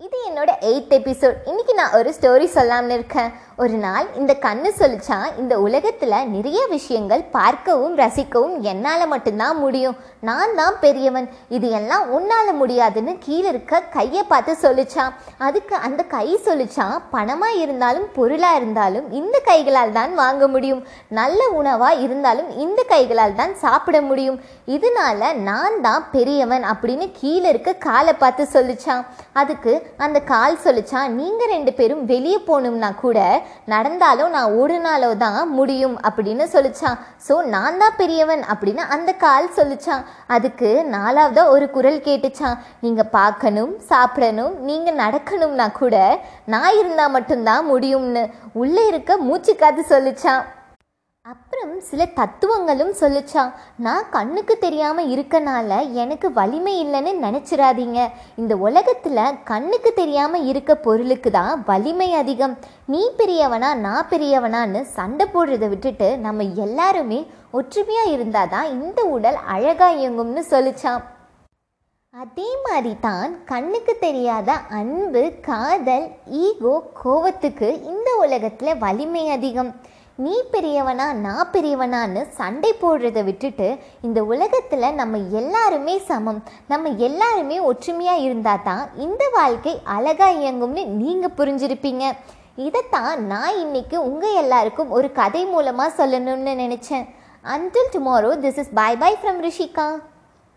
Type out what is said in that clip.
இது என்னோட eighth episode இன்னைக்கு நான் ஒரு ஸ்டோரி சொல்லாமல் இருக்கேன் ஒரு நாள் இந்த கண்ணு சொல்லிச்சா இந்த உலகத்தில் நிறைய விஷயங்கள் பார்க்கவும் ரசிக்கவும் என்னால் மட்டும்தான் முடியும். நான் தான் பெரியவன். இது எல்லாம் உன்னால் முடியாதுன்னு கீழே இருக்க கையை பார்த்து சொல்லிச்சான் அதுக்கு அந்த கை சொல்லிச்சான் பணமாக இருந்தாலும் பொருளாக இருந்தாலும் இந்த கைகளால் தான் வாங்க முடியும். நல்ல உணவாக இருந்தாலும் இந்த கைகளால் தான் சாப்பிட முடியும். இதனால நான் தான் பெரியவன் அப்படின்னு கீழே இருக்க காலை பார்த்து சொல்லிச்சான் அதுக்கு அந்த கால் சொல்லிச்சான் நீங்கள் ரெண்டு பேரும் வெளியே போகணும்னா கூட நடந்தாலும் நான் ஓடினாலோ தான் முடியும் அப்படின்னு சொல்லிச்சான். ஸோ நான் தான் பெரியவன் அப்படின்னு அந்த கால் சொல்லிச்சான். அதுக்கு நாலாவதாக ஒரு குரல் கேட்டுச்சான். நீங்கள் பார்க்கணும் சாப்பிடணும் நீங்கள் நடக்கணும்னா கூட நான் இருந்தால் மட்டும்தான் முடியும்னு உள்ளே இருக்க மூச்சு சொல்லிச்சான். அப்புறம் சில தத்துவங்களும் சொல்லிச்சான் நான் கண்ணுக்கு தெரியாமல் இருக்கனால எனக்கு வலிமை இல்லைன்னு நினச்சிடாதீங்க இந்த உலகத்தில் கண்ணுக்கு தெரியாமல் இருக்க பொருளுக்கு தான் வலிமை அதிகம். நீ பெரியவனா நான் பெரியவனான்னு சண்டை போடுறதை விட்டுட்டு நம்ம எல்லாருமே ஒற்றுமையாக இருந்தால் தான் இந்த உடல் அழகா இயங்கும்னு சொல்லிச்சான் அதே மாதிரி தான் கண்ணுக்கு தெரியாத அன்பு காதல் ஈகோ கோவத்துக்கு இந்த உலகத்தில் வலிமை அதிகம். நீ பெரியவனா நான் பெரியவனான்னு சண்டை போடுறதை விட்டுட்டு இந்த உலகத்தில் நம்ம எல்லாருமே சமம். நம்ம எல்லாருமே ஒற்றுமையாக இருந்தால் தான் இந்த வாழ்க்கை அழகாக இயங்கும்னு நீங்கள் புரிஞ்சிருப்பீங்க. இதைத்தான் நான் இன்னைக்கு உங்கள் எல்லாருக்கும் ஒரு கதை மூலமாக சொல்லணும்னு நினச்சேன். Until tomorrow this is bye bye from Rishika